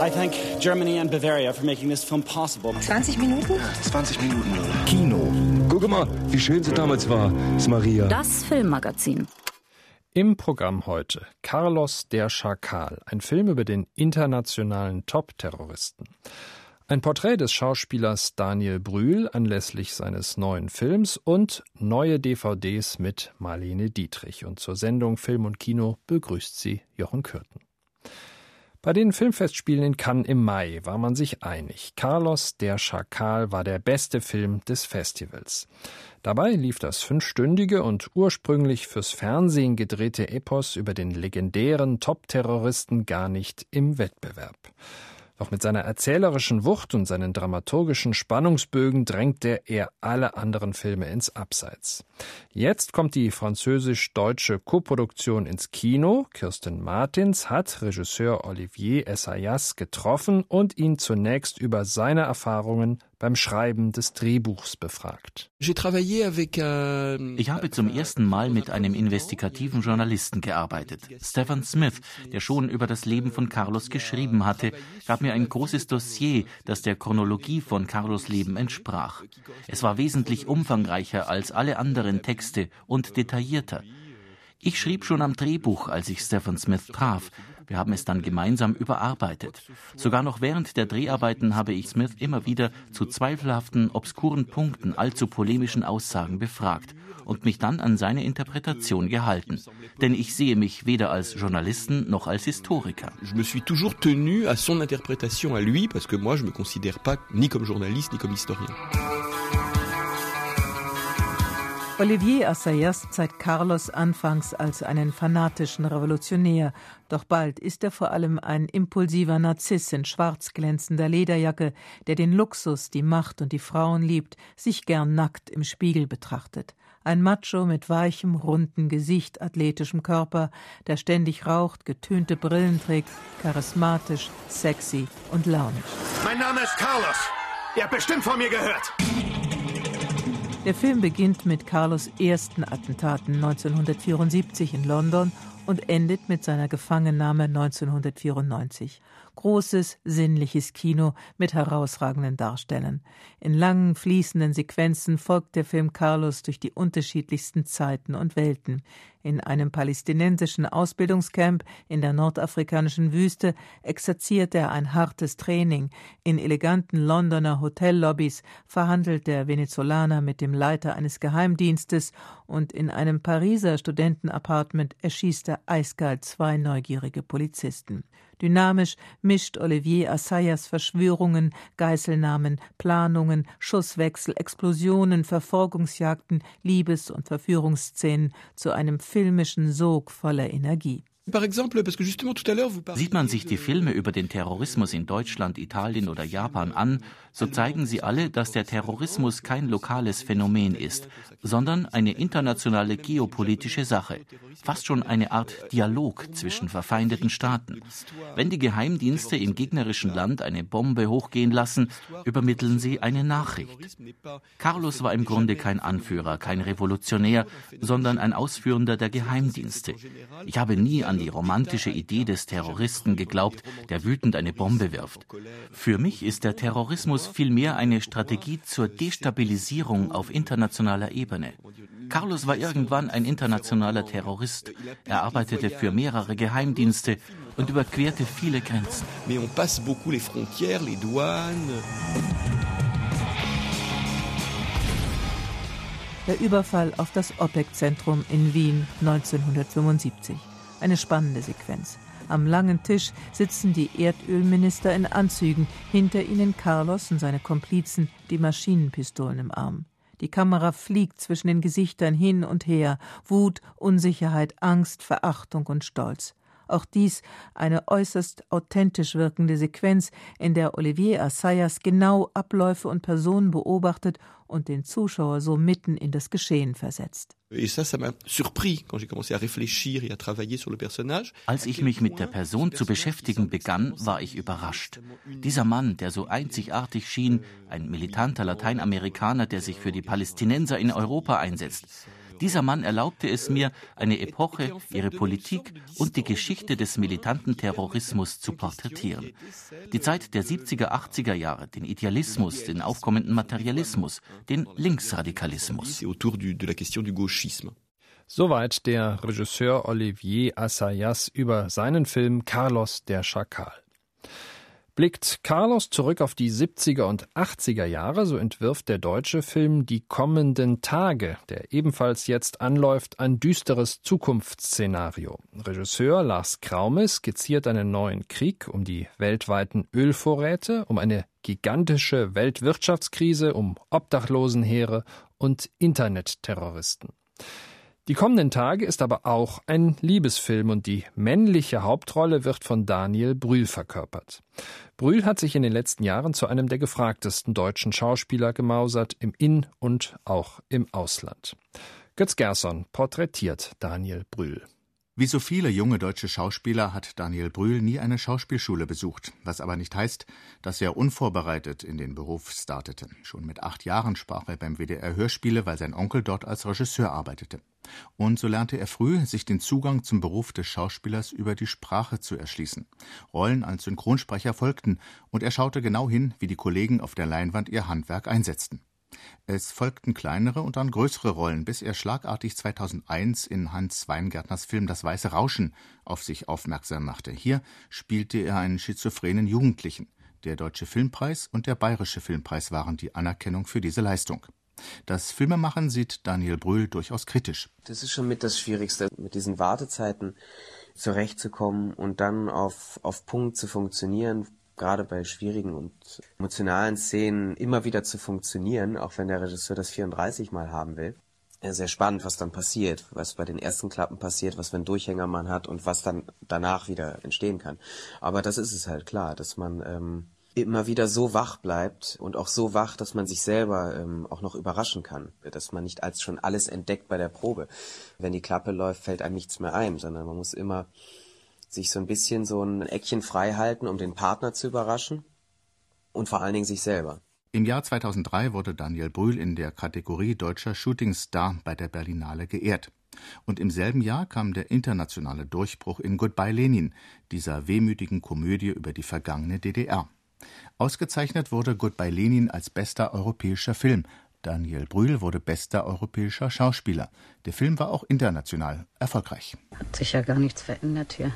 I thank Germany and Bavaria for making this film possible. 20 Minuten? 20 Minuten. Kino. Guck mal, wie schön sie damals war, ist Maria. Das Filmmagazin. Im Programm heute Carlos der Schakal, ein Film über den internationalen Top-Terroristen. Ein Porträt des Schauspielers Daniel Brühl anlässlich seines neuen Films und neue DVDs mit Marlene Dietrich. Und zur Sendung Film und Kino begrüßt sie Jochen Kürten. Bei den Filmfestspielen in Cannes im Mai war man sich einig. Carlos der Schakal war der beste Film des Festivals. Dabei lief das fünfstündige und ursprünglich fürs Fernsehen gedrehte Epos über den legendären Top-Terroristen gar nicht im Wettbewerb. Doch mit seiner erzählerischen Wucht und seinen dramaturgischen Spannungsbögen drängte er alle anderen Filme ins Abseits. Jetzt kommt die französisch-deutsche Koproduktion ins Kino. Kirsten Martins hat Regisseur Olivier Essayas getroffen und ihn zunächst über seine Erfahrungen beim Schreiben des Drehbuchs befragt. Ich habe zum ersten Mal mit einem investigativen Journalisten gearbeitet. Stephen Smith, der schon über das Leben von Carlos geschrieben hatte, gab mir ein großes Dossier, das der Chronologie von Carlos Leben entsprach. Es war wesentlich umfangreicher als alle anderen Texte und detaillierter. Ich schrieb schon am Drehbuch, als ich Stephen Smith traf, wir haben es dann gemeinsam überarbeitet. Sogar noch während der Dreharbeiten habe ich Smith immer wieder zu zweifelhaften, obskuren Punkten, allzu polemischen Aussagen befragt und mich dann an seine Interpretation gehalten. Denn ich sehe mich weder als Journalisten noch als Historiker. Je me suis toujours tenu à son interprétation à lui parce que moi je me considère pas ni comme journaliste ni comme historien. Olivier Assayas zeigt Carlos anfangs als einen fanatischen Revolutionär, doch bald ist er vor allem ein impulsiver Narziss in schwarz glänzender Lederjacke, der den Luxus, die Macht und die Frauen liebt, sich gern nackt im Spiegel betrachtet. Ein Macho mit weichem, runden Gesicht, athletischem Körper, der ständig raucht, getönte Brillen trägt, charismatisch, sexy und launisch. Mein Name ist Carlos. Ihr habt bestimmt von mir gehört. Der Film beginnt mit Carlos ersten Attentaten 1974 in London und endet mit seiner Gefangennahme 1994. Großes, sinnliches Kino mit herausragenden Darstellern. In langen, fließenden Sequenzen folgt der Film Carlos durch die unterschiedlichsten Zeiten und Welten in einem palästinensischen Ausbildungscamp in der nordafrikanischen Wüste exerziert er ein hartes Training. In eleganten Londoner Hotellobbys verhandelt der Venezolaner mit dem Leiter eines Geheimdienstes und in einem Pariser Studentenapartment erschießt er eiskalt zwei neugierige Polizisten. Dynamisch mischt Olivier Assayas Verschwörungen, Geiselnahmen, Planungen, Schusswechsel, Explosionen, Verfolgungsjagden, Liebes- und Verführungsszenen zu einem filmischen Sog voller Energie. Sieht man sich die Filme über den Terrorismus in Deutschland, Italien oder Japan an, so zeigen sie alle, dass der Terrorismus kein lokales Phänomen ist, sondern eine internationale geopolitische Sache, fast schon eine Art Dialog zwischen verfeindeten Staaten. Wenn die Geheimdienste im gegnerischen Land eine Bombe hochgehen lassen, übermitteln sie eine Nachricht. Carlos war im Grunde kein Anführer, kein Revolutionär, sondern ein Ausführender der Geheimdienste. Ich habe nie an die romantische Idee des Terroristen geglaubt, der wütend eine Bombe wirft. Für mich ist der Terrorismus vielmehr eine Strategie zur Destabilisierung auf internationaler Ebene. Carlos war irgendwann ein internationaler Terrorist. Er arbeitete für mehrere Geheimdienste und überquerte viele Grenzen. Mais on passe beaucoup les frontières, les douanes. Der Überfall auf das OPEC-Zentrum in Wien 1975. Eine spannende Sequenz. Am langen Tisch sitzen die Erdölminister in Anzügen, hinter ihnen Carlos und seine Komplizen, die Maschinenpistolen im Arm. Die Kamera fliegt zwischen den Gesichtern hin und her, Wut, Unsicherheit, Angst, Verachtung und Stolz. Auch dies eine äußerst authentisch wirkende Sequenz, in der Olivier Assayas genau Abläufe und Personen beobachtet und den Zuschauer so mitten in das Geschehen versetzt. Als ich mich mit der Person zu beschäftigen begann, war ich überrascht. Dieser Mann, der so einzigartig schien, ein militanter Lateinamerikaner, der sich für die Palästinenser in Europa einsetzt, Dieser Mann erlaubte es mir, eine Epoche, ihre Politik und die Geschichte des militanten Terrorismus zu porträtieren. Die Zeit der 70er, 80er Jahre, den Idealismus, den aufkommenden Materialismus, den Linksradikalismus. Soweit der Regisseur Olivier Assayas über seinen Film Carlos der Schakal. Blickt Carlos zurück auf die 70er und 80er Jahre, so entwirft der deutsche Film Die kommenden Tage, der ebenfalls jetzt anläuft, ein düsteres Zukunftsszenario. Regisseur Lars Kraume skizziert einen neuen Krieg um die weltweiten Ölvorräte, um eine gigantische Weltwirtschaftskrise, um Obdachlosenheere und Internetterroristen. Die kommenden Tage ist aber auch ein Liebesfilm und die männliche Hauptrolle wird von Daniel Brühl verkörpert. Brühl hat sich in den letzten Jahren zu einem der gefragtesten deutschen Schauspieler gemausert, im In- und auch im Ausland. Götz Gerson porträtiert Daniel Brühl. Wie so viele junge deutsche Schauspieler hat Daniel Brühl nie eine Schauspielschule besucht, was aber nicht heißt, dass er unvorbereitet in den Beruf startete. Schon mit acht Jahren sprach er beim WDR Hörspiele, weil sein Onkel dort als Regisseur arbeitete. Und so lernte er früh, sich den Zugang zum Beruf des Schauspielers über die Sprache zu erschließen. Rollen als Synchronsprecher folgten, und er schaute genau hin, wie die Kollegen auf der Leinwand ihr Handwerk einsetzten. Es folgten kleinere und dann größere Rollen, bis er schlagartig 2001 in Hans Weingärtners Film Das weiße Rauschen auf sich aufmerksam machte. Hier spielte er einen schizophrenen Jugendlichen. Der Deutsche Filmpreis und der Bayerische Filmpreis waren die Anerkennung für diese Leistung. Das Filmemachen sieht Daniel Brühl durchaus kritisch. Das ist schon mit das Schwierigste, mit diesen Wartezeiten zurechtzukommen und dann auf, auf Punkt zu funktionieren, gerade bei schwierigen und emotionalen Szenen immer wieder zu funktionieren, auch wenn der Regisseur das 34 Mal haben will. Sehr spannend, was dann passiert, was bei den ersten Klappen passiert, was für einen Durchhänger man hat und was dann danach wieder entstehen kann. Aber das ist es halt klar, dass man ähm, immer wieder so wach bleibt und auch so wach, dass man sich selber ähm, auch noch überraschen kann, dass man nicht als schon alles entdeckt bei der Probe. Wenn die Klappe läuft, fällt einem nichts mehr ein, sondern man muss immer sich so ein bisschen so ein Eckchen frei halten, um den Partner zu überraschen und vor allen Dingen sich selber. Im Jahr 2003 wurde Daniel Brühl in der Kategorie Deutscher Shootingstar bei der Berlinale geehrt. Und im selben Jahr kam der internationale Durchbruch in Goodbye Lenin, dieser wehmütigen Komödie über die vergangene DDR. Ausgezeichnet wurde Goodbye Lenin als bester europäischer Film. Daniel Brühl wurde bester europäischer Schauspieler. Der Film war auch international erfolgreich. Hat sich ja gar nichts verändert hier.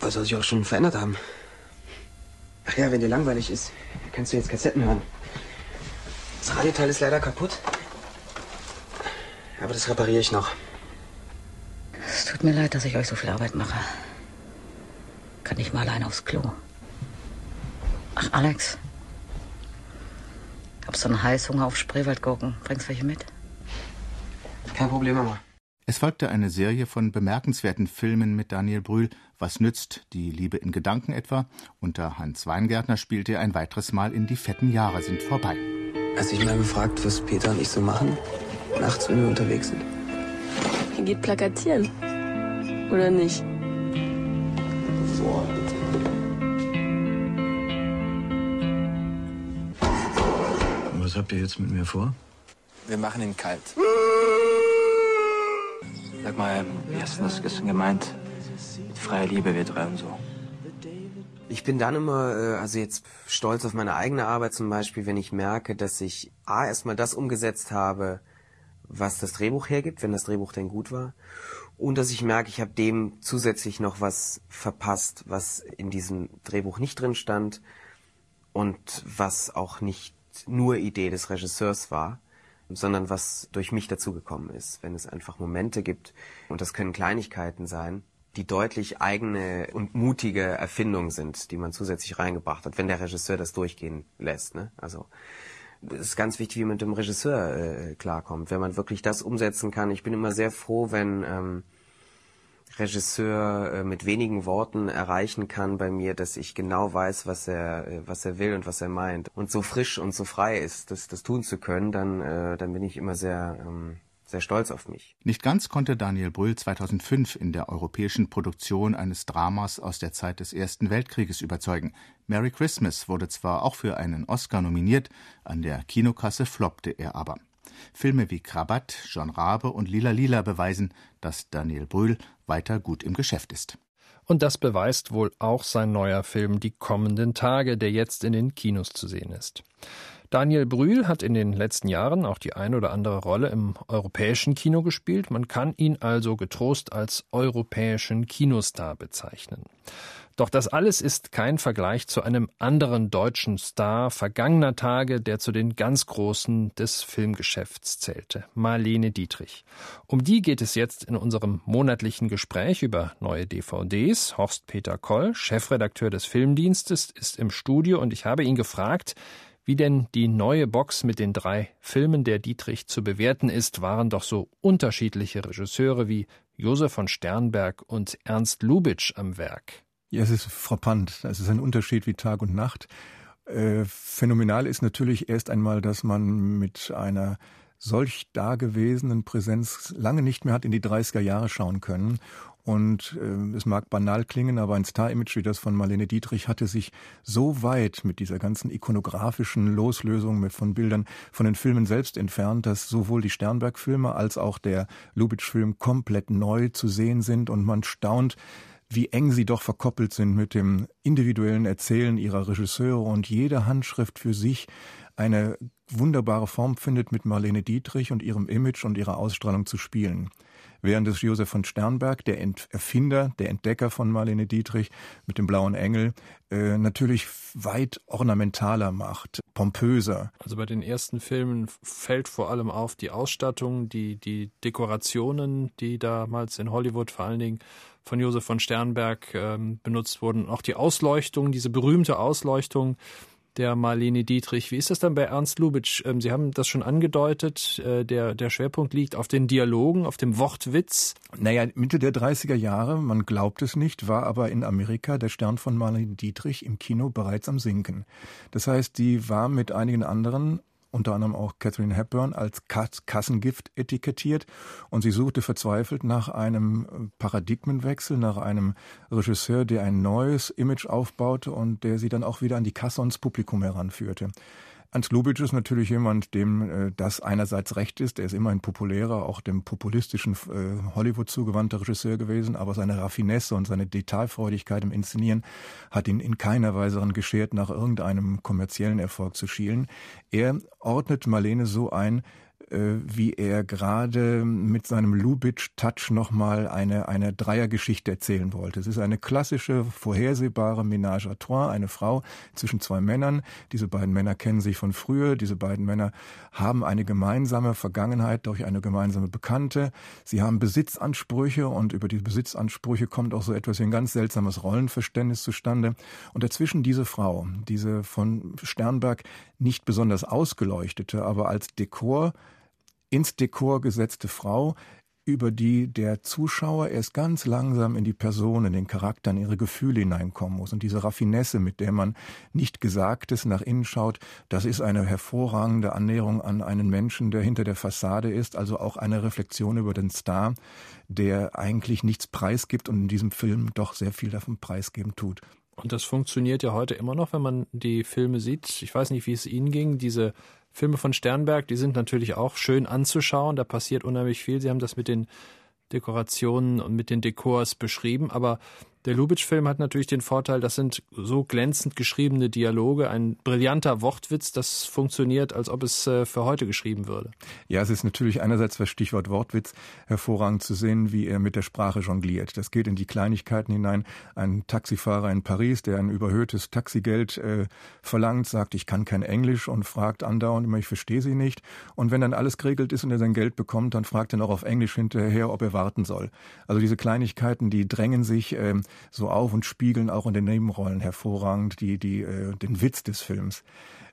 Was soll sich auch schon verändert haben? Ach ja, wenn dir langweilig ist, kannst du jetzt Kassetten hören. Das Radioteil ist leider kaputt. Aber das repariere ich noch. Es tut mir leid, dass ich euch so viel Arbeit mache. Kann ich mal allein aufs Klo. Ach, Alex. Hab so einen Heißhunger auf Spreewaldgurken. Bringst welche mit? Kein Problem, Mama. Es folgte eine Serie von bemerkenswerten Filmen mit Daniel Brühl. Was nützt die Liebe in Gedanken etwa? Unter Hans Weingärtner spielte er ein weiteres Mal in Die fetten Jahre sind vorbei. Hast du dich mal gefragt, was Peter und ich so machen? Nachts, wenn wir unterwegs sind? Er geht plakatieren. Oder nicht? Boah. Was habt ihr jetzt mit mir vor? Wir machen ihn kalt. Sag mal, wie hast gemeint? Mit freier Liebe, wir drei und so. Ich bin dann immer, äh, also jetzt stolz auf meine eigene Arbeit zum Beispiel, wenn ich merke, dass ich A, erstmal das umgesetzt habe, was das Drehbuch hergibt, wenn das Drehbuch denn gut war. Und dass ich merke, ich habe dem zusätzlich noch was verpasst, was in diesem Drehbuch nicht drin stand und was auch nicht nur Idee des Regisseurs war, sondern was durch mich dazugekommen ist. Wenn es einfach Momente gibt, und das können Kleinigkeiten sein, die deutlich eigene und mutige Erfindungen sind, die man zusätzlich reingebracht hat, wenn der Regisseur das durchgehen lässt. Ne? Also es ist ganz wichtig, wie man mit dem Regisseur äh, klarkommt. Wenn man wirklich das umsetzen kann. Ich bin immer sehr froh, wenn ähm, Regisseur äh, mit wenigen Worten erreichen kann bei mir, dass ich genau weiß, was er, äh, was er will und was er meint. Und so frisch und so frei ist, das, das tun zu können, dann, äh, dann bin ich immer sehr, ähm, sehr stolz auf mich. Nicht ganz konnte Daniel Brühl 2005 in der europäischen Produktion eines Dramas aus der Zeit des Ersten Weltkrieges überzeugen. Merry Christmas wurde zwar auch für einen Oscar nominiert, an der Kinokasse floppte er aber. Filme wie Krabat, John Rabe und Lila Lila beweisen, dass Daniel Brühl weiter gut im Geschäft ist. Und das beweist wohl auch sein neuer Film Die kommenden Tage, der jetzt in den Kinos zu sehen ist. Daniel Brühl hat in den letzten Jahren auch die ein oder andere Rolle im europäischen Kino gespielt. Man kann ihn also getrost als europäischen Kinostar bezeichnen. Doch das alles ist kein Vergleich zu einem anderen deutschen Star vergangener Tage, der zu den ganz Großen des Filmgeschäfts zählte, Marlene Dietrich. Um die geht es jetzt in unserem monatlichen Gespräch über neue DVDs. Horst Peter Koll, Chefredakteur des Filmdienstes, ist im Studio und ich habe ihn gefragt, wie denn die neue Box mit den drei Filmen der Dietrich zu bewerten ist, waren doch so unterschiedliche Regisseure wie Josef von Sternberg und Ernst Lubitsch am Werk. Ja, es ist frappant. Es ist ein Unterschied wie Tag und Nacht. Äh, phänomenal ist natürlich erst einmal, dass man mit einer solch dagewesenen Präsenz lange nicht mehr hat in die 30er Jahre schauen können. Und äh, es mag banal klingen, aber ein Star-Image wie das von Marlene Dietrich hatte sich so weit mit dieser ganzen ikonografischen Loslösung von Bildern von den Filmen selbst entfernt, dass sowohl die Sternberg-Filme als auch der Lubitsch-Film komplett neu zu sehen sind und man staunt, wie eng sie doch verkoppelt sind mit dem individuellen Erzählen ihrer Regisseure und jede Handschrift für sich eine wunderbare Form findet, mit Marlene Dietrich und ihrem Image und ihrer Ausstrahlung zu spielen während es Josef von Sternberg, der Erfinder, der Entdecker von Marlene Dietrich mit dem blauen Engel, äh, natürlich weit ornamentaler macht, pompöser. Also bei den ersten Filmen fällt vor allem auf die Ausstattung, die, die Dekorationen, die damals in Hollywood vor allen Dingen von Josef von Sternberg ähm, benutzt wurden. Auch die Ausleuchtung, diese berühmte Ausleuchtung, der Marlene Dietrich. Wie ist das dann bei Ernst Lubitsch? Ähm, Sie haben das schon angedeutet, äh, der, der Schwerpunkt liegt auf den Dialogen, auf dem Wortwitz. Naja, Mitte der 30er Jahre, man glaubt es nicht, war aber in Amerika der Stern von Marlene Dietrich im Kino bereits am Sinken. Das heißt, die war mit einigen anderen unter anderem auch Catherine Hepburn, als Kassengift etikettiert und sie suchte verzweifelt nach einem äh, Paradigmenwechsel, nach einem Regisseur, der ein neues Image aufbaute und der sie dann auch wieder an die Kasse und ins Publikum heranführte. Ernst Lubitsch ist natürlich jemand, dem äh, das einerseits recht ist. Er ist immer ein populärer, auch dem populistischen äh, Hollywood zugewandter Regisseur gewesen, aber seine Raffinesse und seine Detailfreudigkeit im Inszenieren hat ihn in keiner Weise daran geschert, nach irgendeinem kommerziellen Erfolg zu schielen. Er ordnet Marlene so ein, wie er gerade mit seinem Lubitsch-Touch nochmal eine, eine Dreiergeschichte erzählen wollte. Es ist eine klassische, vorhersehbare Ménage à trois, eine Frau zwischen zwei Männern. Diese beiden Männer kennen sich von früher. Diese beiden Männer haben eine gemeinsame Vergangenheit durch eine gemeinsame Bekannte. Sie haben Besitzansprüche und über die Besitzansprüche kommt auch so etwas wie ein ganz seltsames Rollenverständnis zustande. Und dazwischen diese Frau, diese von Sternberg nicht besonders ausgeleuchtete, aber als Dekor ins Dekor gesetzte Frau, über die der Zuschauer erst ganz langsam in die Person, in den Charakter, in ihre Gefühle hineinkommen muss. Und diese Raffinesse, mit der man nicht Gesagtes nach innen schaut, das ist eine hervorragende Annäherung an einen Menschen, der hinter der Fassade ist, also auch eine Reflexion über den Star, der eigentlich nichts preisgibt und in diesem Film doch sehr viel davon preisgeben tut. Und das funktioniert ja heute immer noch, wenn man die Filme sieht. Ich weiß nicht, wie es Ihnen ging. Diese Filme von Sternberg, die sind natürlich auch schön anzuschauen. Da passiert unheimlich viel. Sie haben das mit den Dekorationen und mit den Dekors beschrieben. Aber der Lubitsch-Film hat natürlich den Vorteil, das sind so glänzend geschriebene Dialoge, ein brillanter Wortwitz, das funktioniert, als ob es äh, für heute geschrieben würde. Ja, es ist natürlich einerseits das Stichwort Wortwitz hervorragend zu sehen, wie er mit der Sprache jongliert. Das geht in die Kleinigkeiten hinein. Ein Taxifahrer in Paris, der ein überhöhtes Taxigeld äh, verlangt, sagt, ich kann kein Englisch und fragt andauernd immer, ich verstehe Sie nicht. Und wenn dann alles geregelt ist und er sein Geld bekommt, dann fragt er noch auf Englisch hinterher, ob er warten soll. Also diese Kleinigkeiten, die drängen sich äh, so auf und spiegeln auch in den Nebenrollen hervorragend die, die, äh, den Witz des Films.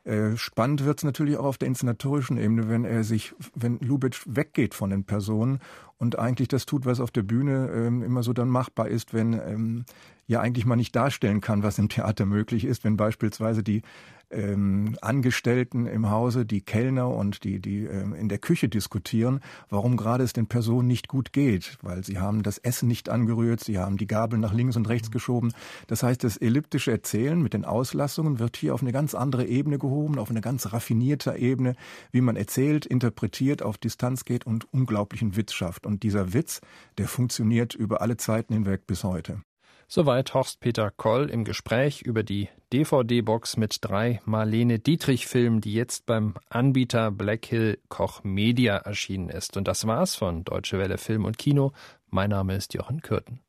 Äh, spannend wird's natürlich auch auf der inszenatorischen Ebene, wenn er sich, wenn Lubitsch weggeht von den Personen und eigentlich das tut, was auf der Bühne ähm, immer so dann machbar ist, wenn ähm, ja eigentlich mal nicht darstellen kann, was im Theater möglich ist, wenn beispielsweise die ähm, Angestellten im Hause, die Kellner und die, die ähm, in der Küche diskutieren, warum gerade es den Personen nicht gut geht, weil sie haben das Essen nicht angerührt, sie haben die Gabel nach links und rechts geschoben. Das heißt, das elliptische Erzählen mit den Auslassungen wird hier auf eine ganz andere Ebene gehoben, auf eine ganz raffinierte Ebene, wie man erzählt, interpretiert, auf Distanz geht und unglaublichen Witz schafft. Und dieser Witz, der funktioniert über alle Zeiten hinweg bis heute. Soweit Horst-Peter Koll im Gespräch über die DVD-Box mit drei Marlene Dietrich-Filmen, die jetzt beim Anbieter Blackhill Koch Media erschienen ist. Und das war's von Deutsche Welle Film und Kino. Mein Name ist Jochen Kürten.